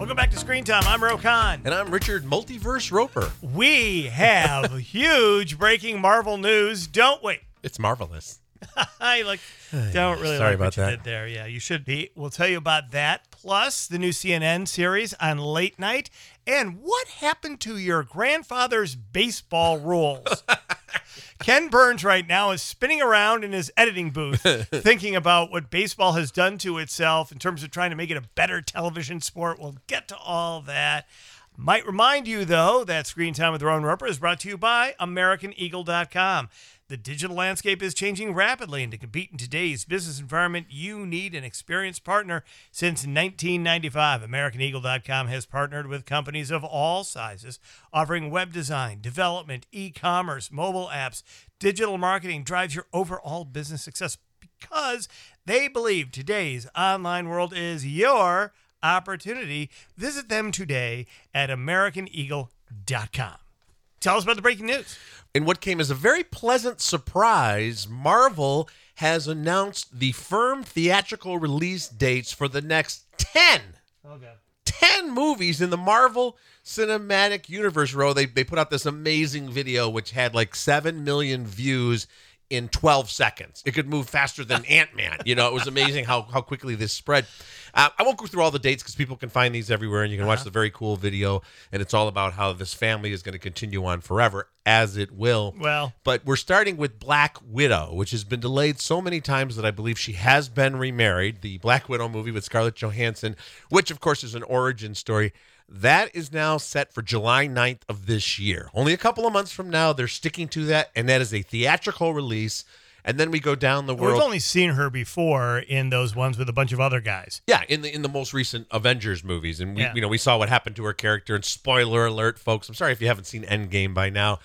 Welcome back to Screen Time. I'm Roe Conn. And I'm Richard Multiverse Roeper. We have huge breaking Marvel news, don't we? It's marvelous. I like don't really Sorry like about what you that. did there. Yeah, you should be. We'll tell you about that. Plus the new CNN series on late night and what happened to your grandfather's baseball rules. Ken Burns right now is spinning around in his editing booth thinking about what baseball has done to itself in terms of trying to make it a better television sport. We'll get to all that. Might remind you, though, that Screen Time with Ron Roeper is brought to you by AmericanEagle.com. The digital landscape is changing rapidly, and to compete in today's business environment, you need an experienced partner. Since 1995, AmericanEagle.com has partnered with companies of all sizes, offering web design, development, e commerce, mobile apps. Digital marketing drives your overall business success because they believe today's online world is your opportunity. Visit them today at AmericanEagle.com. Tell us about the breaking news. In what came as a very pleasant surprise, Marvel has announced the firm theatrical release dates for the next 10 Okay. 10 movies in the Marvel Cinematic Universe Roe. They, they put out this amazing video which had like 7 million views in 12 seconds. It could move faster than Ant Man. You know, it was amazing how, how quickly this spread. Uh, I won't go through all the dates because people can find these everywhere and you can watch the very cool video. And it's all about how this family is going to continue on forever, as it will. Well, But we're starting with Black Widow, which has been delayed so many times that I believe she has been remarried. The Black Widow movie with Scarlett Johansson, which of course is an origin story. That is now set for July 9th of this year. Only a couple of months from now, they're sticking to that, and that is a theatrical release. And then we go down the world. we've only seen her before in those ones with a bunch of other guys. Yeah, in the in the most recent Avengers movies, and we Yeah. you know we saw what happened to her character. And spoiler alert, folks! I'm sorry if you haven't seen Endgame by now.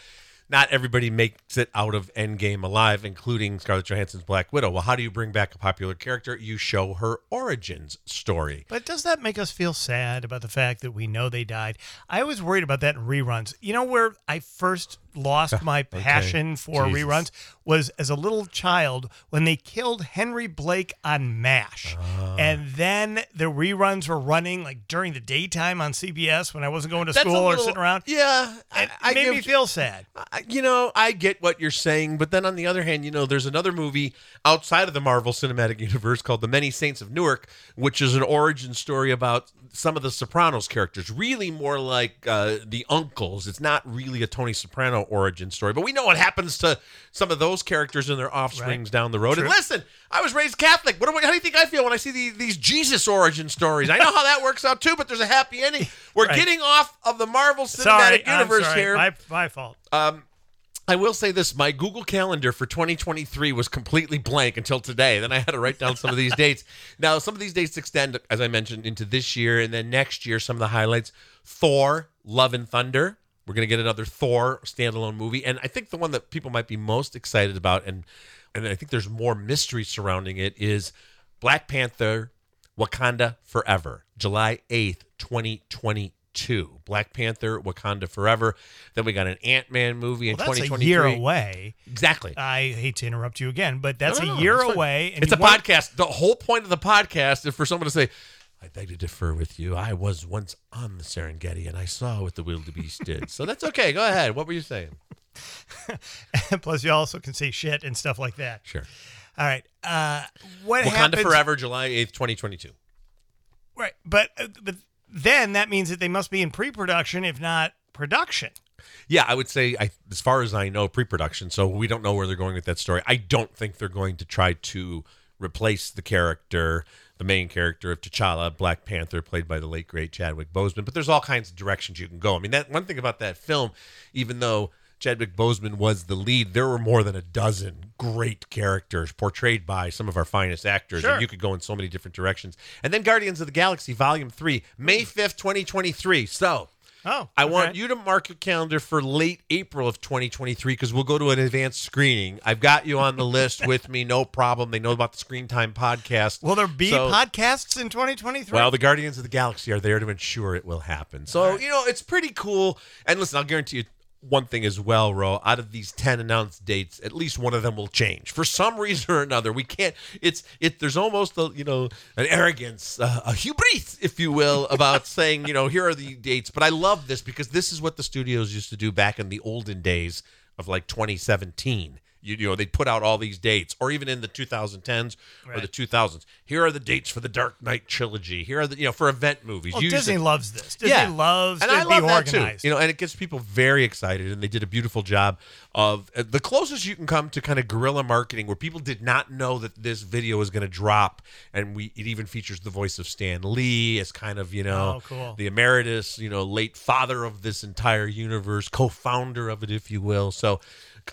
Not everybody makes it out of Endgame alive, including Scarlett Johansson's Black Widow. Well, how do you bring back a popular character? You show her origins story. But does that make us feel sad about the fact that we know they died? I was worried about that in reruns. You know where I first lost my passion for Jesus. reruns was as a little child when they killed Henry Blake on MASH. Ah. And then the reruns were running like during the daytime on CBS when I wasn't going to That's a school or little- sitting around. Yeah, It I, I made give me feel sad. I- you know, I get what you're saying, but then on the other hand, you know, there's another movie outside of the Marvel Cinematic Universe called The Many Saints of Newark, which is an origin story about some of the Sopranos characters. Really more like uh, the uncles. It's not really a Tony Soprano origin story, but we know what happens to some of those characters and their offsprings down the road. And listen, I was raised Catholic. What do, I- how do you think I feel when I see the, these Jesus origin stories? I know how that works out too, but there's a happy ending. We're Right. getting off of the Marvel Cinematic Sorry, Universe here. My, my fault. Um, I will say this: my Google Calendar for 2023 was completely blank until today. Then I had to write down some of these dates. Now, some of these dates extend, as I mentioned, into this year and then next year. Some of the highlights: Thor: Love and Thunder. We're gonna get another Thor standalone movie, and I think the one that people might be most excited about, and and I think there's more mystery surrounding it, is Black Panther: Wakanda Forever, July 8th, 2022. Black Panther, Wakanda Forever. Then we got an Ant Man movie in Well, that's a year away. Exactly. I hate to interrupt you again, but that's No, no, a year fine. away. And it's a podcast. The whole point of the podcast is for someone to say, I beg to differ with you. I was once on the Serengeti and I saw what the wildebeest did. So that's okay. Go ahead. What were you saying? Plus, you also can say shit and stuff like that. Sure. All right. Uh, what Wakanda happens? Forever, July 8th, 2022. Right, but uh, but then that means that they must be in pre-production, if not production. Yeah, I would say, I, as far as I know, pre-production. So we don't know where they're going with that story. I don't think they're going to try to replace the character, the main character of T'Challa, Black Panther, played by the late great Chadwick Boseman. But there's all kinds of directions you can go. I mean, that one thing about that film, even though Chadwick Boseman was the lead, there were more than a dozen great characters portrayed by some of our finest actors, Sure. and you could go in so many different directions. And then Guardians of the Galaxy Volume Three, May fifth, twenty twenty three. So. Oh, I want you to mark your calendar for late April of 2023 because we'll go to an advanced screening. I've got you on the list with me, no problem. They know about the Screen Time podcast. Will there be So- podcasts in 2023? Well, the Guardians of the Galaxy are there to ensure it will happen. So, you know, it's pretty cool. And listen, I'll guarantee you, one thing as well, Roe. Out of these ten announced dates, at least one of them will change for some reason or another. We can't. It's it. There's almost a you know an arrogance, uh, a hubris, if you will, about saying you know here are the dates. But I love this because this is what the studios used to do back in the olden days of like 2017. You, you know, they'd put out all these dates, or even in the 2010s or the 2000s. Here are the dates for the Dark Knight trilogy. Here are the, you know, for event movies. Well, Disney loves this. Disney loves and to I be love that organized. too. You know, and it gets people very excited, and they did a beautiful job of uh, the closest you can come to kind of guerrilla marketing, where people did not know that this video was going to drop, and we it even features the voice of Stan Lee as kind of you know Oh, cool. the emeritus, you know, late father of this entire universe, co-founder of it, if you will. So.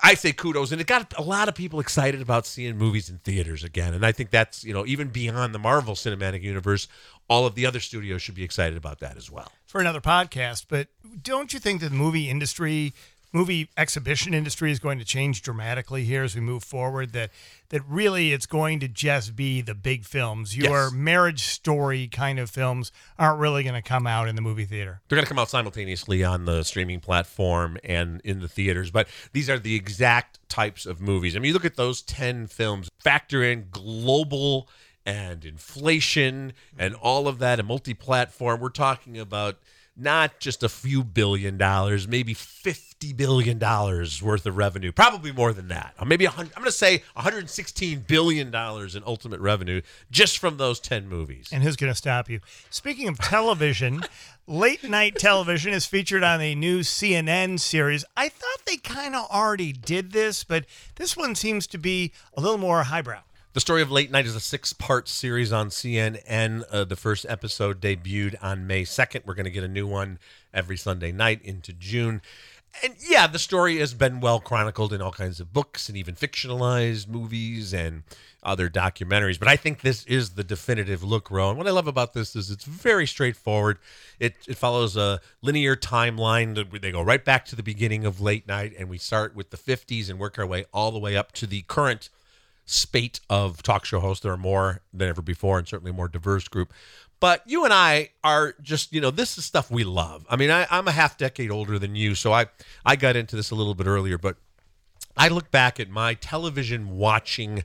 I say kudos, and it got a lot of people excited about seeing movies in theaters again. And I think that's, you know, even beyond the Marvel Cinematic Universe, all of the other studios should be excited about that as well. for another podcast, but don't you think that the movie industry, movie exhibition industry is going to change dramatically here as we move forward? That that really it's going to just be the big films. Your Yes. marriage story kind of films aren't really going to come out in the movie theater. They're going to come out simultaneously on the streaming platform and in the theaters, but these are the exact types of movies. I mean, you look at those 10 films, factor in global and inflation and all of that, and multi platform. We're talking about not just a few billion dollars, maybe $50 billion worth of revenue, probably more than that. Or maybe a hun- I'm going to say $116 billion in ultimate revenue just from those 10 movies. And who's going to stop you? Speaking of television, late night television is featured on a new CNN series. I thought they kind of already did this, but this one seems to be a little more highbrow. The Story of Late Night is a six part series on CNN. Uh, the first episode debuted on May 2nd. We're going to get a new one every Sunday night into June. And yeah, the story has been well chronicled in all kinds of books and even fictionalized movies and other documentaries. But I think this is the definitive look, Roe. And what I love about this is it's very straightforward. It, it follows a linear timeline. They go right back to the beginning of late night, and we start with the 50s and work our way all the way up to the current spate of talk show hosts. There are more than ever before, and certainly a more diverse group. But you and I are just, you know, this is stuff we love. I mean, I, I'm a half decade older than you, so I I got into this a little bit earlier, but I look back at my television watching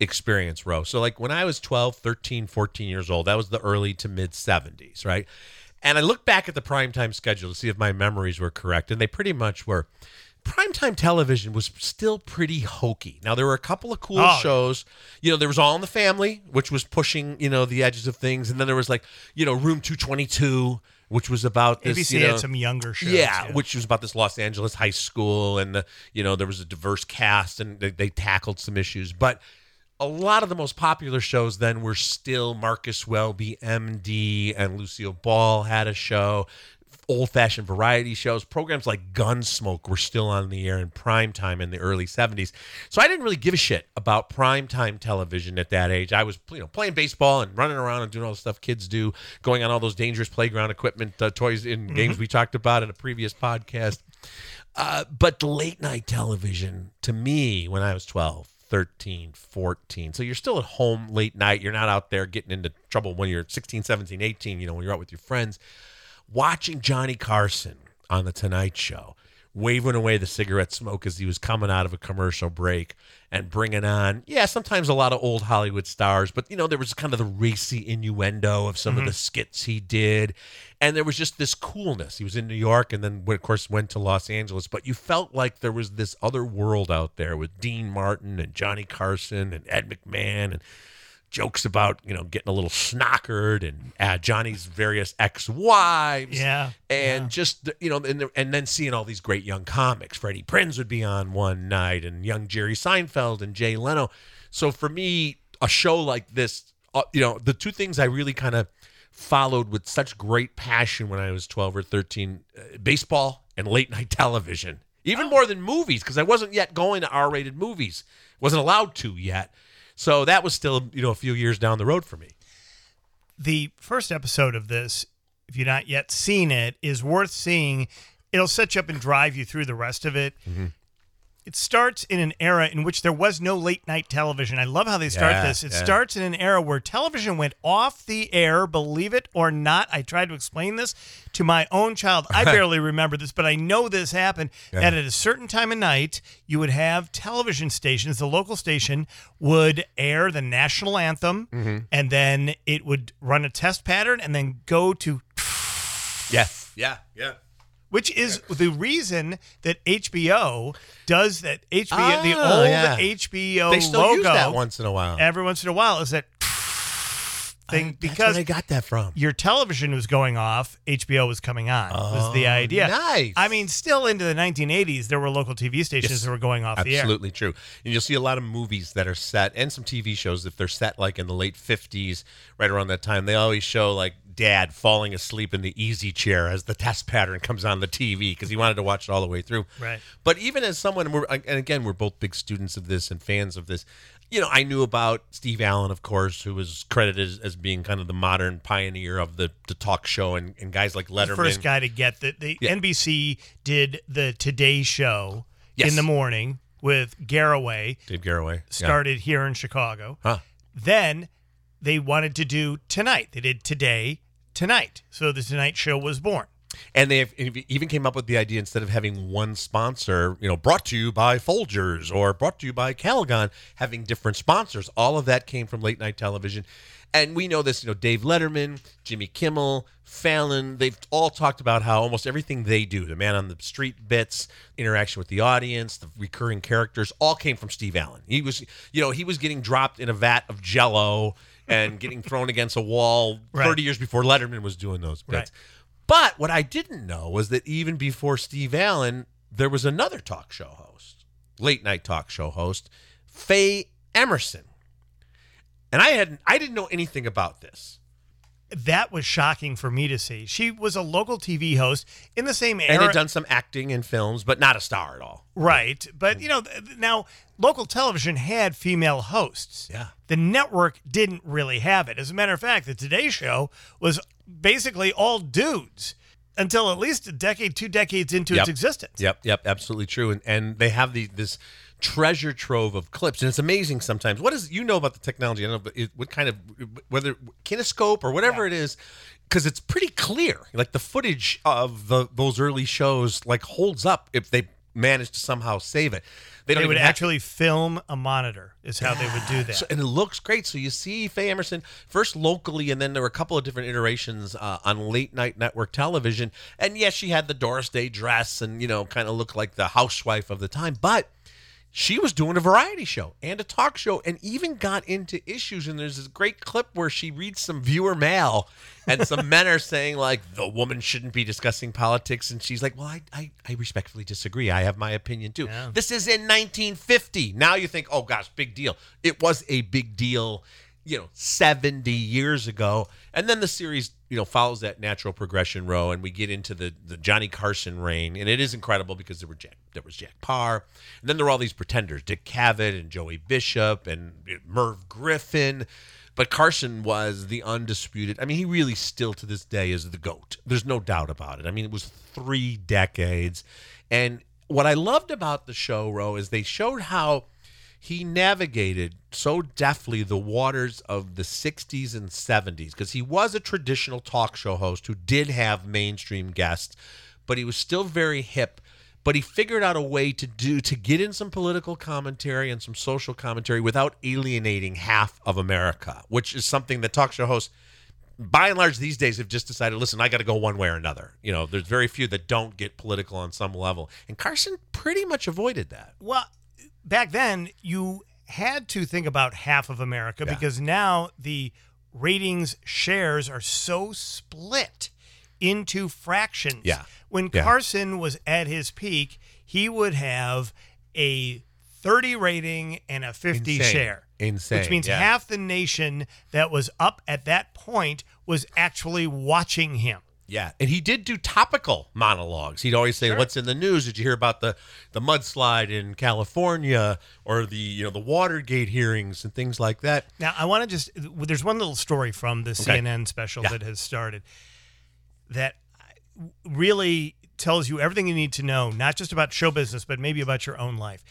experience, Roe. So, like when I was 12, 13, 14 years old, that was the early to mid 70s, right? And I look back at the primetime schedule to see if my memories were correct, and they pretty much were. Primetime television was still pretty hokey. Now, there were a couple of cool Oh. shows. You know, there was All in the Family, which was pushing, you know, the edges of things. And then there was like, you know, Room 222, which was about this. ABC you know, had some younger shows. yeah, which was about this Los Angeles high school, and the, you know there was a diverse cast, and they, they tackled some issues. But a lot of the most popular shows then were still Marcus Welby, MD, and Lucille Ball had a show. Old fashioned variety shows, programs like Gunsmoke were still on the air in prime time in the early 70s. So I didn't really give a shit about prime time television at that age. I was, you know, playing baseball and running around and doing all the stuff kids do, going on all those dangerous playground equipment uh, toys in games we talked about in a previous podcast. Uh, but late night television to me when I was 12, 13, 14. So you're still at home late night. You're not out there getting into trouble when you're 16, 17, 18, you know, when you're out with your friends. Watching Johnny Carson on The Tonight Show, waving away the cigarette smoke as he was coming out of a commercial break and bringing on, yeah, sometimes a lot of old Hollywood stars, but, you know, there was kind of the racy innuendo of some of mm-hmm. the skits he did. And there was just this coolness. He was in New York and then, of course, went to Los Angeles, but you felt like there was this other world out there with Dean Martin and Johnny Carson and Ed McMahon and jokes about you know getting a little snockered and uh, Johnny's various ex-wives. Yeah, and just you know, and, and then seeing all these great young comics. Freddie Prinze would be on one night, and young Jerry Seinfeld and Jay Leno. So for me, a show like this, uh, you know, the two things I really kind of followed with such great passion when I was 12 or 13 uh, baseball and late night television, even more than movies, because I wasn't yet going to R rated movies, wasn't allowed to yet. So that was still, you know, a few years down the road for me. the first episode of this, if you've not yet seen it, is worth seeing. It'll set you up and drive you through the rest of it. Mm-hmm. It starts in an era in which there was no late night television. I love how they start Yeah, this. It yeah. starts in an era where television went off the air, believe it or not. I tried to explain this to my own child. I barely remember this, but I know this happened. That at a certain time of night, you would have television stations. The local station would air the national anthem, Mm-hmm. and then it would run a test pattern and then go to Yes. Yeah. Yeah. Which is the reason that HBO does that. HBO, the Ah, old yeah. HBO They still logo, use that once in a while. every once in a while, is that thing That's because where I got that from. your television was going off, HBO was coming on. was the Oh, idea? nice. I mean, still into the 1980s, there were local TV stations Yes. that were going off the air. Absolutely true. And you'll see a lot of movies that are set and some TV shows if they're set like in the late 50s, right around that time. They always show like dad falling asleep in the easy chair as the test pattern comes on the TV because he wanted to watch it all the way through. Right. But even as someone, and again, we're both big students of this and fans of this. You know, I knew about Steve Allen, of course, who was credited as, as being kind of the modern pioneer of the, the talk show, and, and guys like Letterman. The first guy to get that. The Yeah. NBC did the Today Show Yes. in the morning with Garroway. Dave Garroway. Yeah. started here in Chicago. Huh. Then they wanted to do tonight. They did today, tonight. So the Tonight Show was born. And they have even came up with the idea instead of having one sponsor, you know, brought to you by Folgers or brought to you by Calgon, having different sponsors. All of that came from late night television. And we know this, you know, Dave Letterman, Jimmy Kimmel, Fallon, they've all talked about how almost everything they do, the man on the street bits, interaction with the audience, the recurring characters, all came from Steve Allen. He was, you know, he was getting dropped in a vat of jello and getting thrown against a wall Right. 30 years before Letterman was doing those bits. Right. But what I didn't know was that even before Steve Allen, there was another talk show host, late night talk show host, Faye Emerson. And I hadn't I didn't know anything about this. That was shocking for me to see. She was a local TV host in the same era. And had done some acting in films, but not a star at all. right. But, mm. you know, now local television had female hosts. Yeah. The network didn't really have it. As a matter of fact, the Today Show was basically all dudes until at least a decade, two decades into Yep. its existence. Yep, yep, absolutely true. And and they have the this treasure trove of clips, and it's amazing sometimes. What is you know about the technology? I don't know but it, what kind of whether kinescope or whatever it is, because it's pretty clear. Like the footage of the those early shows like holds up if they manage to somehow save it. They They would actually film a monitor, is how they would do that. So, and it looks great. So you see Faye Emerson first locally, and then there were a couple of different iterations uh, on late night network television. And yes, she had the Doris Day dress, and you know, kind of looked like the housewife of the time, but. She was doing a variety show and a talk show and even got into issues. And there's this great clip where she reads some viewer mail and some men are saying, like, the woman shouldn't be discussing politics. And she's like, well, I, I, I respectfully disagree. I have my opinion too. Yeah. This is in 1950. Now you think, oh gosh, big deal. It was a big deal, you know, 70 years ago. And then the series, you know, follows that natural progression Roe, and we get into the the Johnny Carson reign, and it is incredible because there were Jack, there was Jack Paar, and then there were all these pretenders, Dick Cavett and Joey Bishop and Merv Griffin. But Carson was the undisputed. I mean, he really still to this day is the GOAT. There's no doubt about it. I mean, it was three decades. And what I loved about the show, Roe is they showed how he navigated so deftly the waters of the 60s and 70s because he was a traditional talk show host who did have mainstream guests, but he was still very hip but he figured out a way to do to get in some political commentary and some social commentary without alienating half of America, which is something that talk show hosts by and large these days have just decided, listen, I got to go one way or another. You know, there's very few that don't get political on some level. And Carson pretty much avoided that. Well, back then you had to think about half of America because now the ratings shares are so split into fractions. Yeah. When Yeah. Carson was at his peak, he would have a 30 rating and a 50 Insane. share. Insane, Which means yeah. half the nation that was up at that point was actually watching him. Yeah, and he did do topical monologues. He'd always say, "What's in the news? Did you hear about the the mudslide in California or the you know the Watergate hearings and things like that?" Now, I want to just, there's one little story from the CNN special Yeah. that has started that uh, really tells you everything you need to know, not just about show business, but maybe about your own life.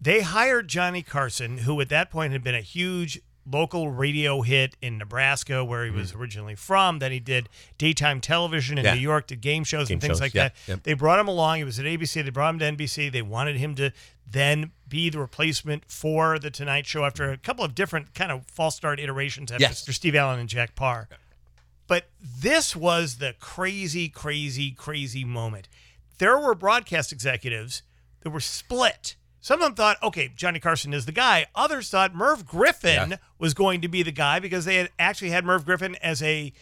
They hired Johnny Carson, who at that point had been a huge local radio hit in Nebraska, where he was originally from. Then he did daytime television in Mm-hmm. Yeah. New York, did game shows Game and things shows, like yeah, that. yep. They brought him along. He was at ABC. They brought him to NBC. They wanted him to then be the replacement for the Tonight Show after a couple of different kind of false start iterations after Yes. Steve Allen and Jack Paar. But this was the crazy, crazy, crazy moment. There were broadcast executives that were split. Some of them thought, okay, Johnny Carson is the guy. Others thought Merv Griffin Yeah. was going to be the guy because they had actually had Merv Griffin as a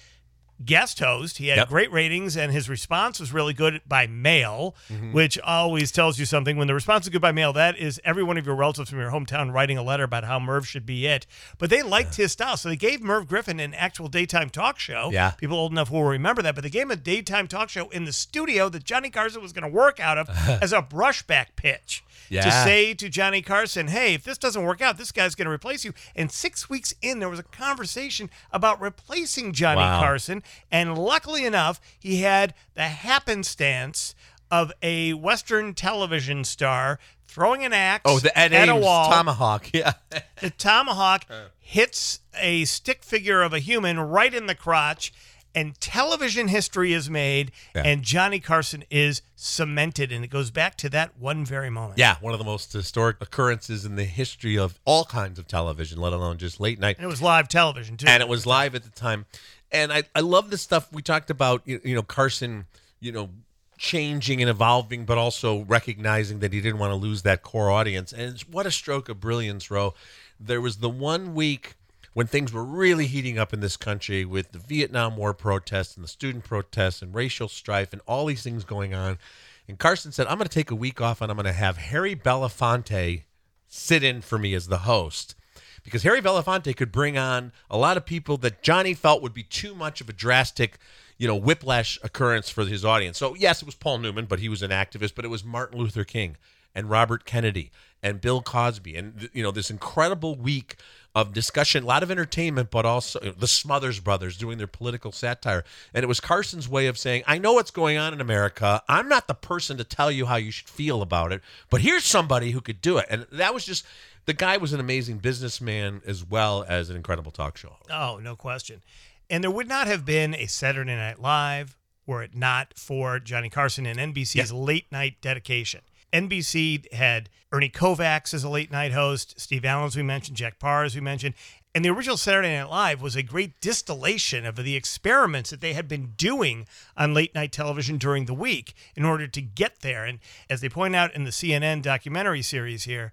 guest host. He had Yep. great ratings and his response was really good by mail, Mm-hmm. which always tells you something. When the response is good by mail, that is every one of your relatives from your hometown writing a letter about how Merv should be it. But they liked his style. So they gave Merv Griffin an actual daytime talk show. Yeah. People old enough will remember that. But they gave him a daytime talk show in the studio that Johnny Carson was going to work out of as a brushback pitch. To say to Johnny Carson, hey, if this doesn't work out, this guy's going to replace you. And six weeks in, there was a conversation about replacing Johnny Wow. Carson. And luckily enough, he had the happenstance of a Western television star throwing an axe Oh, the Ed at a wall. tomahawk. Yeah. The tomahawk hits a stick figure of a human right in the crotch, and television history is made, Yeah. and Johnny Carson is cemented. And it goes back to that one very moment. Yeah, one of the most historic occurrences in the history of all kinds of television, let alone just late night. And it was live television, too. and it was live at the time. And I, I love the stuff we talked about, you, you know, Carson, you know, changing and evolving, but also recognizing that he didn't want to lose that core audience. And what a stroke of brilliance, Roe. There was the one week when things were really heating up in this country with the Vietnam War protests and the student protests and racial strife and all these things going on. And Carson said, I'm going to take a week off and I'm going to have Harry Belafonte sit in for me as the host because Harry Belafonte could bring on a lot of people that Johnny felt would be too much of a drastic, you know, whiplash occurrence for his audience. So yes, it was Paul Newman, but he was an activist. But it was Martin Luther King and Robert Kennedy and Bill Cosby, and you know this incredible week of discussion, a lot of entertainment, but also the Smothers Brothers doing their political satire. And it was Carson's way of saying, I know what's going on in America. I'm not the person to tell you how you should feel about it, but here's somebody who could do it. And that was just the guy was an amazing businessman as well as an incredible talk show. host. Oh, no question. And there would not have been a Saturday Night Live were it not for Johnny Carson and NBC's late night dedication. NBC had Ernie Kovacs as a late night host, Steve Allen, as we mentioned, Jack Paar, as we mentioned. And the original Saturday Night Live was a great distillation of the experiments that they had been doing on late night television during the week in order to get there. And as they point out in the CNN documentary series here,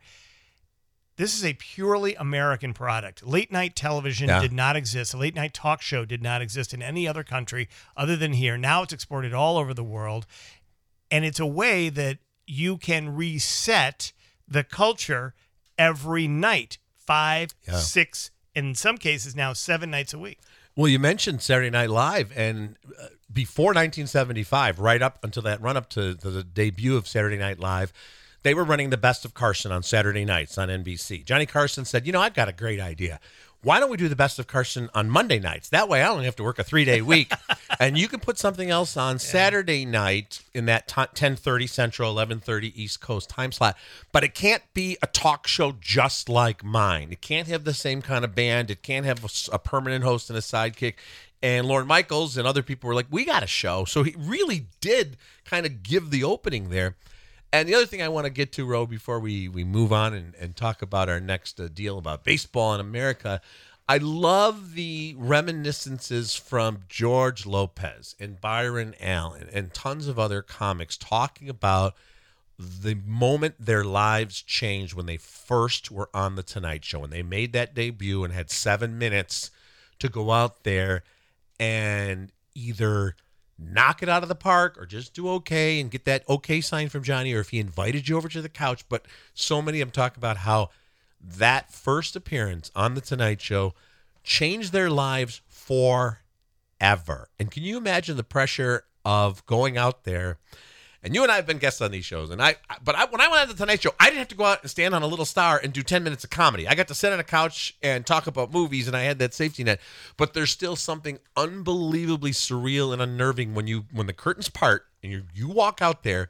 this is a purely American product. Late night television Yeah. did not exist. A late night talk show did not exist in any other country other than here. Now it's exported all over the world. And it's a way that you can reset the culture every night five, Yeah. six, in some cases now seven nights a week. Well, you mentioned Saturday Night Live, and uh, before 1975, right up until that run up to the, the debut of Saturday Night Live, they were running the best of Carson on Saturday nights on NBC. Johnny Carson said, You know, I've got a great idea. Why don't we do the best of Carson on Monday nights? That way I only have to work a three day week. and you can put something else on Saturday night in that t- 1030 Central, 1130 East Coast time slot. But it can't be a talk show just like mine. It can't have the same kind of band. It can't have a permanent host and a sidekick. And Lorne Michaels and other people were like, we got a show. So he really did kind of give the opening there. And the other thing I want to get to, Roe, before we, we move on and, and talk about our next uh, deal about baseball in America, I love the reminiscences from George Lopez and Byron Allen and tons of other comics talking about the moment their lives changed when they first were on The Tonight Show, and they made that debut and had seven minutes to go out there and either knock it out of the park or just do okay and get that okay sign from Johnny or if he invited you over to the couch. But so many of them talk about how that first appearance on The Tonight Show changed their lives forever. And can you imagine the pressure of going out there And you and I have been guests on these shows, and I. But I, when I went on the Tonight Show, I didn't have to go out and stand on a little star and do ten minutes of comedy. I got to sit on a couch and talk about movies, and I had that safety net. But there's still something unbelievably surreal and unnerving when you when the curtains part and you you walk out there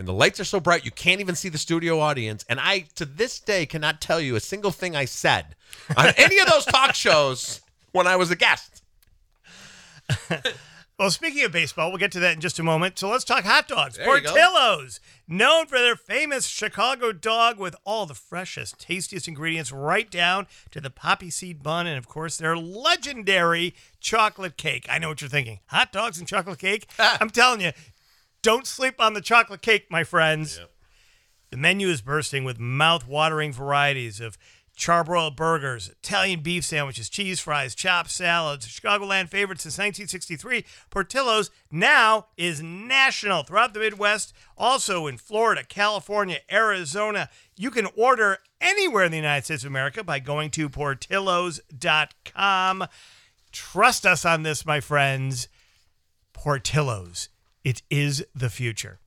and the lights are so bright you can't even see the studio audience. And I, to this day, cannot tell you a single thing I said on any of those talk shows when I was a guest. Well, speaking of baseball, we'll get to that in just a moment. So let's talk hot dogs. There. Portillo's, known for their famous Chicago dog with all the freshest, tastiest ingredients, right down to the poppy seed bun, and of course their legendary chocolate cake. I know what you're thinking: hot dogs and chocolate cake. Ah. I'm telling you, don't sleep on the chocolate cake, my friends. The menu is bursting with mouth-watering varieties of charbroiled burgers, Italian beef sandwiches, cheese fries, chopped salads. Chicagoland favorite since 1963, Portillo's now is national throughout the Midwest, also in Florida, California, Arizona. You can order anywhere in the United States of America by going to portillos.com. Trust us on this, my friends. Portillo's. It is the future.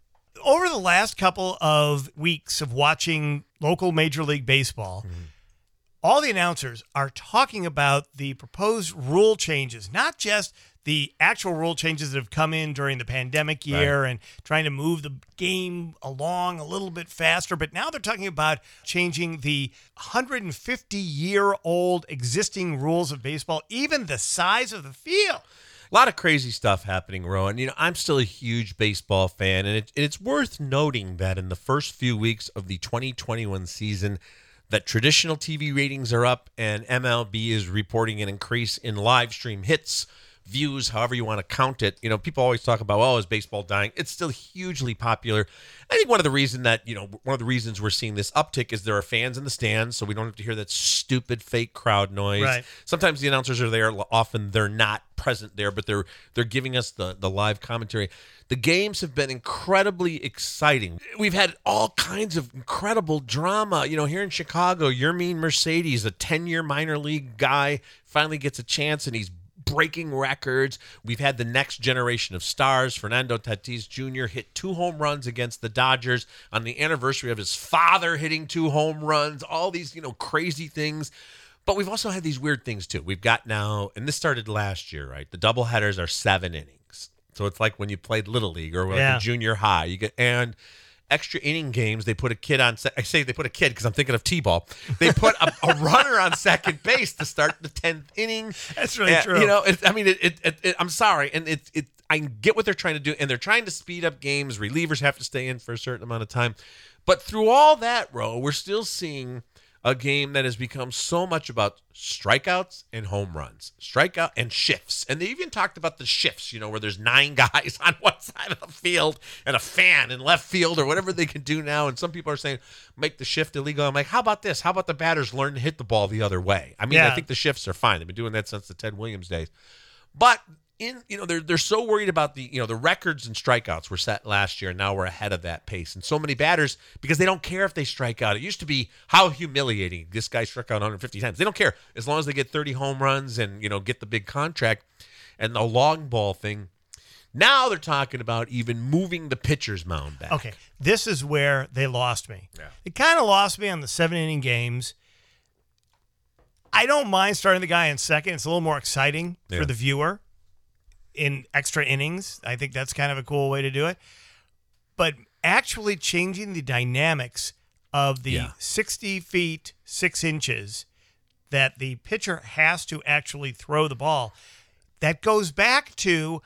Over the last couple of weeks of watching local Major League Baseball, mm-hmm. All the announcers are talking about the proposed rule changes, not just the actual rule changes that have come in during the pandemic year and trying to move the game along a little bit faster, but now they're talking about changing the 150 year old existing rules of baseball, even the size of the field. A lot of crazy stuff happening, Rowan. You know, I'm still a huge baseball fan, and it, it's worth noting that in the first few weeks of the 2021 season, that traditional TV ratings are up, and MLB is reporting an increase in live stream hits, views, however you want to count it. You know, people always talk about, oh, is baseball dying? It's still hugely popular. I think one of the reason that you know one of the reasons we're seeing this uptick is there are fans in the stands, so we don't have to hear that stupid fake crowd noise. Right. Sometimes the announcers are there, often they're not present there, but they're they're giving us the the live commentary. The games have been incredibly exciting. We've had all kinds of incredible drama. You know, here in Chicago, Yermin Mercedes, a 10-year minor league guy, finally gets a chance and he's breaking records. We've had the next generation of stars. Fernando Tatis Jr. hit two home runs against the Dodgers on the anniversary of his father hitting two home runs. All these, you know, crazy things. But we've also had these weird things too. We've got now, and this started last year, right? The double headers are seven innings. So it's like when you played little league or like Yeah. junior high. You get and extra inning games. They put a kid on. se- I say they put a kid because I'm thinking of t-ball. They put a, a runner on second base to start the tenth inning. That's really Uh, true. You know, it, I mean, it, it, it, it- I'm sorry, and it, it. I get what they're trying to do, and they're trying to speed up games. Relievers have to stay in for a certain amount of time, but through all that, Roe, we're still seeing a game that has become so much about strikeouts and home runs, strikeout and shifts, and they even talked about the shifts. You know, where there's nine guys on one side of the field and a fan in left field, or whatever they can do now. And some people are saying make the shift illegal. I'm like, how about this? How about the batters learn to hit the ball the other way? I mean, I think the shifts are fine. They've been doing that since the Ted Williams days. But in you know they're they're so worried about the you know the records and strikeouts were set last year and now we're ahead of that pace and so many batters because they don't care if they strike out. It used to be how humiliating this guy struck out 150 times. They don't care as long as they get 30 home runs and you know get the big contract and the long ball thing. Now they're talking about even moving the pitcher's mound back. Okay, this is where they lost me. Yeah. They kind of lost me on the seven inning games. I don't mind starting the guy in second. It's a little more exciting Yeah. for the viewer in extra innings. I think that's kind of a cool way to do it. But actually changing the dynamics of the Yeah. 60 feet, six inches that the pitcher has to actually throw the ball, that goes back to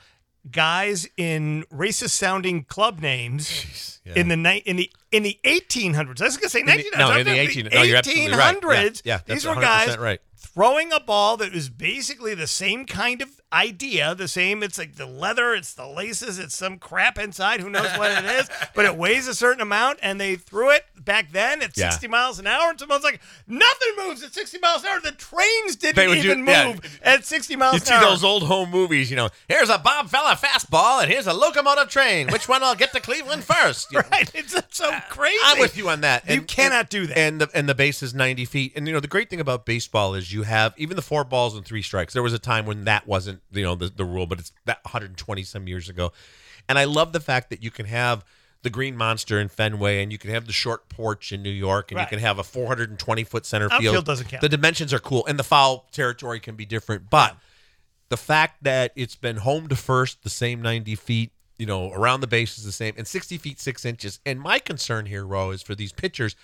guys in racist sounding club names yeah. in the ni- in the in the 1800s. I was going to say 1900s. no, in the talking 18 no, you're absolutely right. Yeah, 1800s. yeah, These were guys right. throwing a ball that was basically the same kind of idea, the same. It's like the leather, it's the laces, it's some crap inside. Who knows what it is? But it weighs a certain amount, and they threw it back then at Yeah. 60 miles an hour. And someone's like, nothing moves at 60 miles an hour. The trains didn't would do- even yeah. move at 60 miles You an see hour. those old home movies, you know. Here's a Bob Feller fastball, and here's a locomotive train. Which one will get to Cleveland first? You know, right? It's so uh, crazy. I'm with you on that. You cannot do that. And the and the base is 90 feet. And you know the great thing about baseball is you have even the four balls and three strikes. There was a time when that wasn't you know the, the rule, but it's that 120 some years ago. And I love the fact that you can have the Green Monster in Fenway, and you can have the short porch in New York, and Right. you can have a 420 foot center Outfield field. doesn't count. The dimensions are cool, and the foul territory can be different. But the fact that it's been home to first, the same 90 feet, you know, around the base is the same, and 60 feet, six inches. And my concern here, Roe, is for these pitchers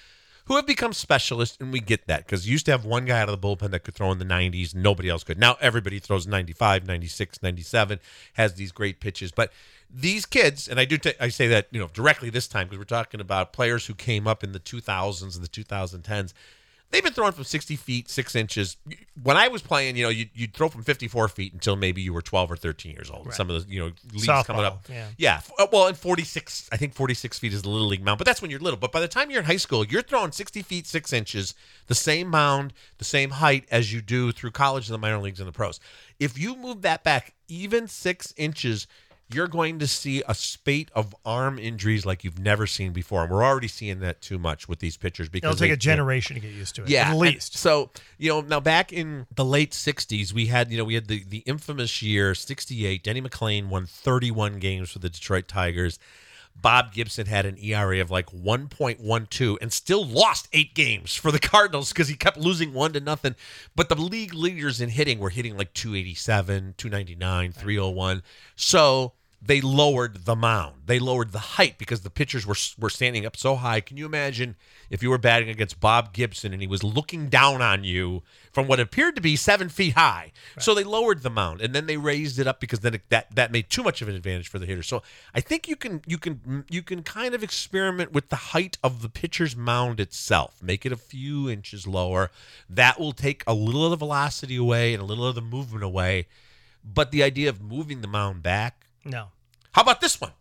who have become specialists, and we get that because you used to have one guy out of the bullpen that could throw in the 90s, nobody else could. Now everybody throws 95, 96, 97, has these great pitches. But these kids, and I do, ta- I say that you know directly this time because we're talking about players who came up in the 2000s and the 2010s. They've been throwing from 60 feet, six inches. When I was playing, you know, you'd, you'd throw from 54 feet until maybe you were 12 or 13 years old. Some of the, you know, leagues coming up. yeah. Yeah. uh, Well, and 46, I think 46 feet is the little league mound, but that's when you're little. But by the time you're in high school, you're throwing 60 feet, six inches, the same mound, the same height as you do through college and the minor leagues and the pros. If you move that back even six inches, you're going to see a spate of arm injuries like you've never seen before. And we're already seeing that too much with these pitchers because It'll take they- a generation to get used to it. yeah, at least. So you know, now back in the late '60s, we had you know we had the the infamous year '68. Denny McLain won 31 games for the Detroit Tigers. Bob Gibson had an ERA of like 1.12 and still lost eight games for the Cardinals because he kept losing one to nothing. But the league leaders in hitting were hitting like 287, 299, 301. So they lowered the mound. They lowered the height because the pitchers were were standing up so high. Can you imagine if you were batting against Bob Gibson and he was looking down on you from what appeared to be seven feet high? So they lowered the mound and then they raised it up because then it, that that made too much of an advantage for the hitter. So I think you can you can you can kind of experiment with the height of the pitcher's mound itself. Make it a few inches lower. That will take a little of the velocity away and a little of the movement away. But the idea of moving the mound back No. how about this one?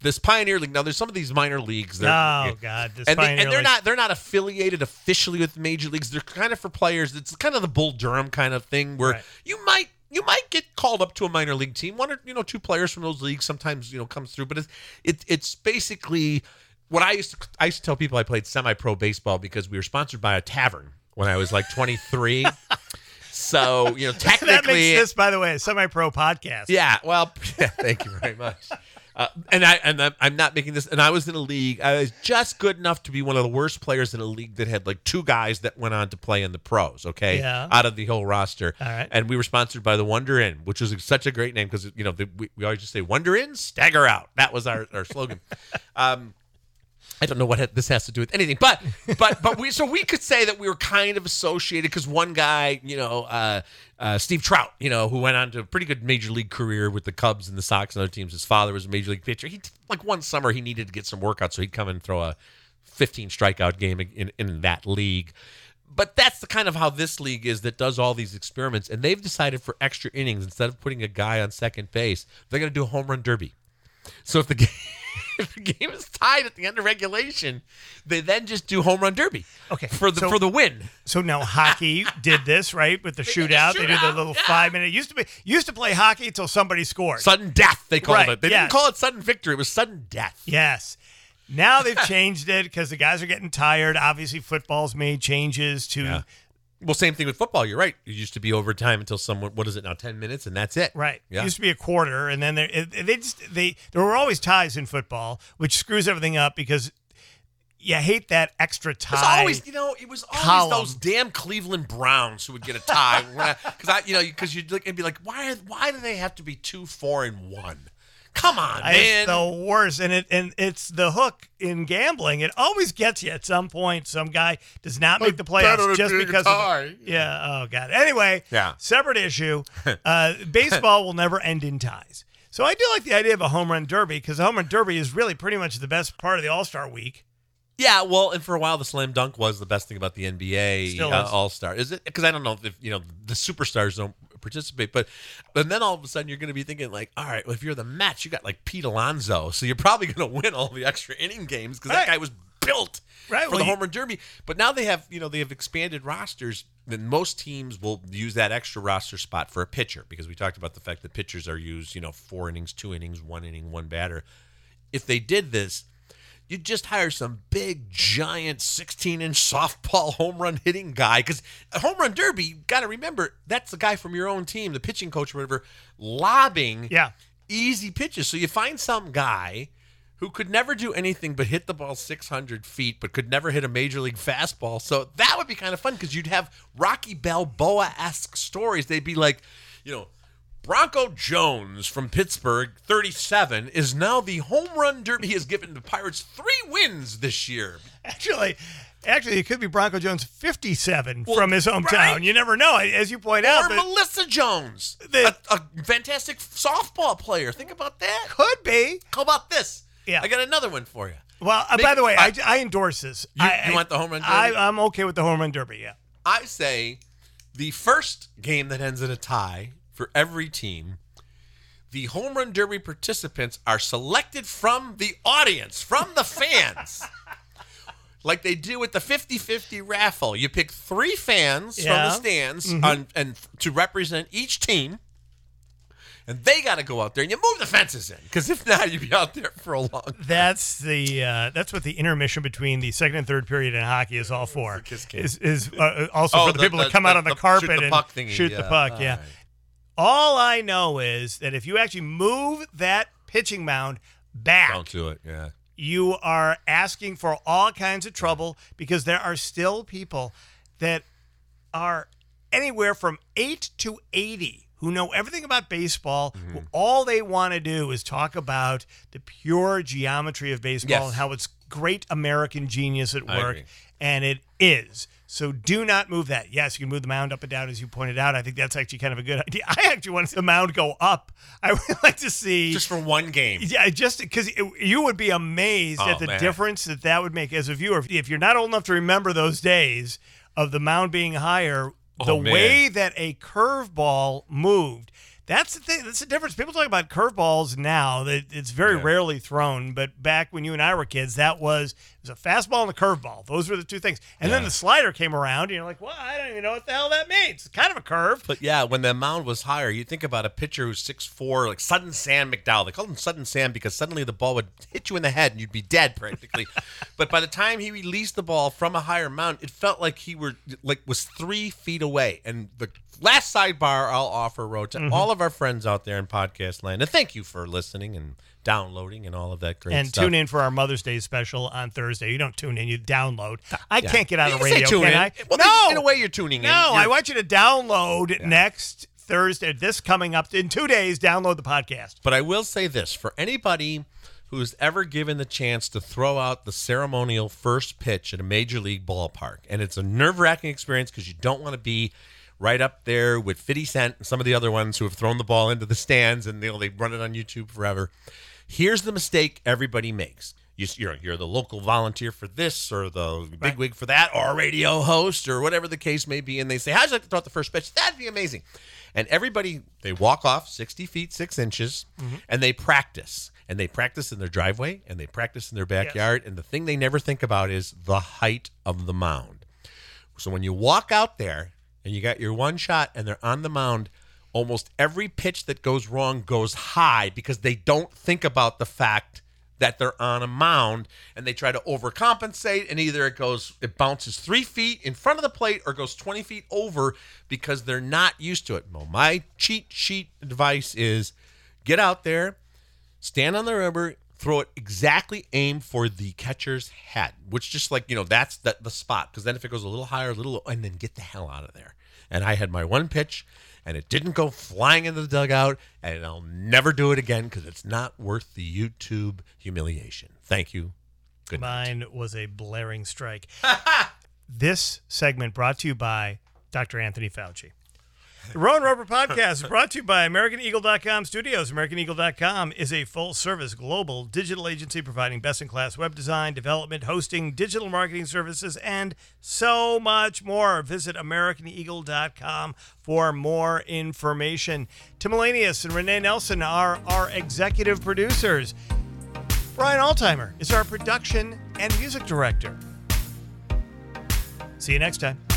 This Pioneer League. Now, there's some of these minor leagues. They're, Oh God, this and, they, and they're League- not they're not affiliated officially with major leagues. They're kind of for players. It's kind of the Bull Durham kind of thing where Right. you might you might get called up to a minor league team. One or you know two players from those leagues sometimes you know comes through, but it's it, it's basically what I used to I used to tell people I played semi pro baseball because we were sponsored by a tavern when I was like 23. so you know that technically makes this, by the way, a semi-pro podcast. yeah, well, yeah, thank you very much. Uh, and I and I'm- I'm not making this. And I was in a league. I was just good enough to be one of the worst players in a league that had like two guys that went on to play in the pros. Okay, Yeah. out of the whole roster. All right. And we were sponsored by the Wonder Inn, which was such a great name because you know the, we, we always just say Wonder Inn, stagger out. That was our our slogan. um, I don't know what this has to do with anything, but but but we so we could say that we were kind of associated because one guy, you know, uh, uh, Steve Trout, you know, who went on to a pretty good major league career with the Cubs and the Sox and other teams. His father was a major league pitcher. He like one summer he needed to get some workout, so he'd come and throw a 15 strikeout game in in that league. But that's the kind of how this league is that does all these experiments, and they've decided for extra innings instead of putting a guy on second base, they're going to do a home run derby. So if the game if the game is tied at the end of regulation, they then just do home run derby. Okay, For the so- for the win. So now hockey did this right with the did the shootout. They did the little yeah. five minute. Used to be used to play hockey until somebody scored. Sudden death, they called Right, it. They yes. didn't call it sudden victory, it was sudden death. Yes. Now they've changed it because the guys are getting tired. Obviously, football's made changes to Yeah. Well, same thing with football. You're right. It used to be overtime until someone. What is it now? Ten minutes, and that's it. right. Yeah. It used to be a quarter, and then there it, they just they there were always ties in football, which screws everything up because you hate that extra It tie. was always, you know, it was always column. those damn Cleveland Browns who would get a tie. Because I, you know, because you'd look and be like, why? Why do they have to be two, four, and one? Come on, man. It's the worst, and it and it's the hook in gambling. It always gets you at some point. Some guy does not make the bet on playoffs just because. Of, yeah. Oh God. Anyway. Yeah. Separate issue. Uh, baseball will never end in ties. So I do like the idea of a home run derby because a home run derby is really pretty much the best part of the All Star Week. Yeah, well, and for a while, the slam dunk was the best thing about the NBA uh. All Star. Is it? Because I don't know if you know the superstars don't participate, but and then all of a sudden you're going to be thinking like, all right, well, if you're the match, you got like Pete Alonso, so you're probably going to win all the extra inning games because Right. that guy was built Right, for well, the home run derby. But now they have you know they have expanded rosters. Then most teams will use that extra roster spot for a pitcher because we talked about the fact that pitchers are used, you know, four innings, two innings, one inning, one batter. If they did this, you'd just hire some big, giant 16 inch softball home run hitting guy. Because a home run derby, you got to remember, that's the guy from your own team, the pitching coach or whatever, lobbing Yeah. easy pitches. So you find some guy who could never do anything but hit the ball 600 feet, but could never hit a major league fastball. So that would be kind of fun because you'd have Rocky Balboa esque stories. They'd be like, you know, Bronco Jones from Pittsburgh, 37, is now the home run derby. He has given the Pirates three wins this year. Actually, actually, it could be Bronco Jones 57 Well, from his hometown. right? You never know, as you point out. Or Melissa Jones, The- a, a fantastic softball player. Think about that. could be. How about this? Yeah. I got another one for you. Well, uh, Make- by the way, I, I- I endorse this. You- I, you want the home run derby? I, I'm okay with the home run derby. Yeah. I say the first game that ends in a tie for every team, the home run derby participants are selected from the audience, from the fans. like they do with the 50-50 raffle. You pick three fans from the stands on, and to represent each team. And they got to go out there and you move the fences in because if not, you'd be out there for a long time. That's the uh, that's what the intermission between the second and third period in hockey is all for. Is, is uh, also Oh, for the, the- people the- that come the- out on the, the shoot carpet the and puck thingy, shoot the yeah. puck. All yeah. right. All I know is that if you actually move that pitching mound back, Don't do it. Yeah. you are asking for all kinds of trouble because there are still people that are anywhere from 8 to 80 who know everything about baseball Mm-hmm. who all they want to do is talk about the pure geometry of baseball Yes. and how it's great american genius at I work agree. and it is so do not move that yes you can move the mound up and down as you pointed out i think that's actually kind of a good idea i actually want to see the mound go up i would like to see Just for one game. yeah, just because you would be amazed Oh, at the man. difference that that would make as a viewer. If- you're not old enough to remember those days of the mound being higher, oh, the Oh, man. way that a curveball moved. That's the thing. That's the difference. People talk about curveballs now. That it's very Yeah. rarely thrown, but back when you and I were kids, that was it was a fastball and a curveball. Those were the two things. And then the slider came around, and you're like, "Well, I don't even know what the hell that means." It's kind of a curve. But yeah, when the mound was higher, you think about a pitcher who's six four, like Sudden Sam McDowell. They called him Sudden Sam because suddenly the ball would hit you in the head and you'd be dead practically. but by the time he released the ball from a higher mound, it felt like he were like was three feet away. And the last sidebar I'll offer, Roe, to Mm-hmm. all of our friends out there in podcast land, and thank you for listening and downloading and all of that great and stuff. tune in for our Mother's Day special on Thursday. You don't tune in, you download. I Yeah. can't get out You say radio, tune can in. I? Well, no, in a way, you're tuning in. no. I want you to download next Thursday. This coming up in two days. Download the podcast. But I will say this for anybody who's ever given the chance to throw out the ceremonial first pitch at a major league ballpark, and it's a nerve wracking experience because you don't want to be right up there with 50 Cent and some of the other ones who have thrown the ball into the stands and you know, they run it on YouTube forever. Here's the mistake everybody makes. You, you're, you're the local volunteer for this or the bigwig for that or radio host or whatever the case may be. And they say, How'd you like to throw out the first pitch? That'd be amazing. And everybody, they walk off 60 feet, six inches, mm-hmm. and they practice. And they practice in their driveway and they practice in their backyard. And the thing they never think about is the height of the mound. So when you walk out there and you got your one shot and they're on the mound, almost every pitch that goes wrong goes high because they don't think about the fact that they're on a mound and they try to overcompensate and either it goes it bounces three feet in front of the plate or goes 20 feet over because they're not used to it. Well my cheat sheet advice is get out there stand on the rubber, throw it exactly aim for the catcher's head, which just like, you know, that's the, the spot. Because then if it goes a little higher, a little, and then get the hell out of there. And I had my one pitch and it didn't go flying into the dugout and I'll never do it again because it's not worth the YouTube humiliation. Thank you. Good night. Mine was a blaring strike. this segment brought to you by Dr. Anthony Fauci. Rowan Roeper Podcast is brought to you by AmericanEagle.com Studios. AmericanEagle.com is a full service global digital agency providing best in class web design, development, hosting, digital marketing services, and so much more. Visit AmericanEagle.com for more information. Tim Elanius and Renee Nelson are our executive producers. Brian Altimer is our production and music director. See you next time.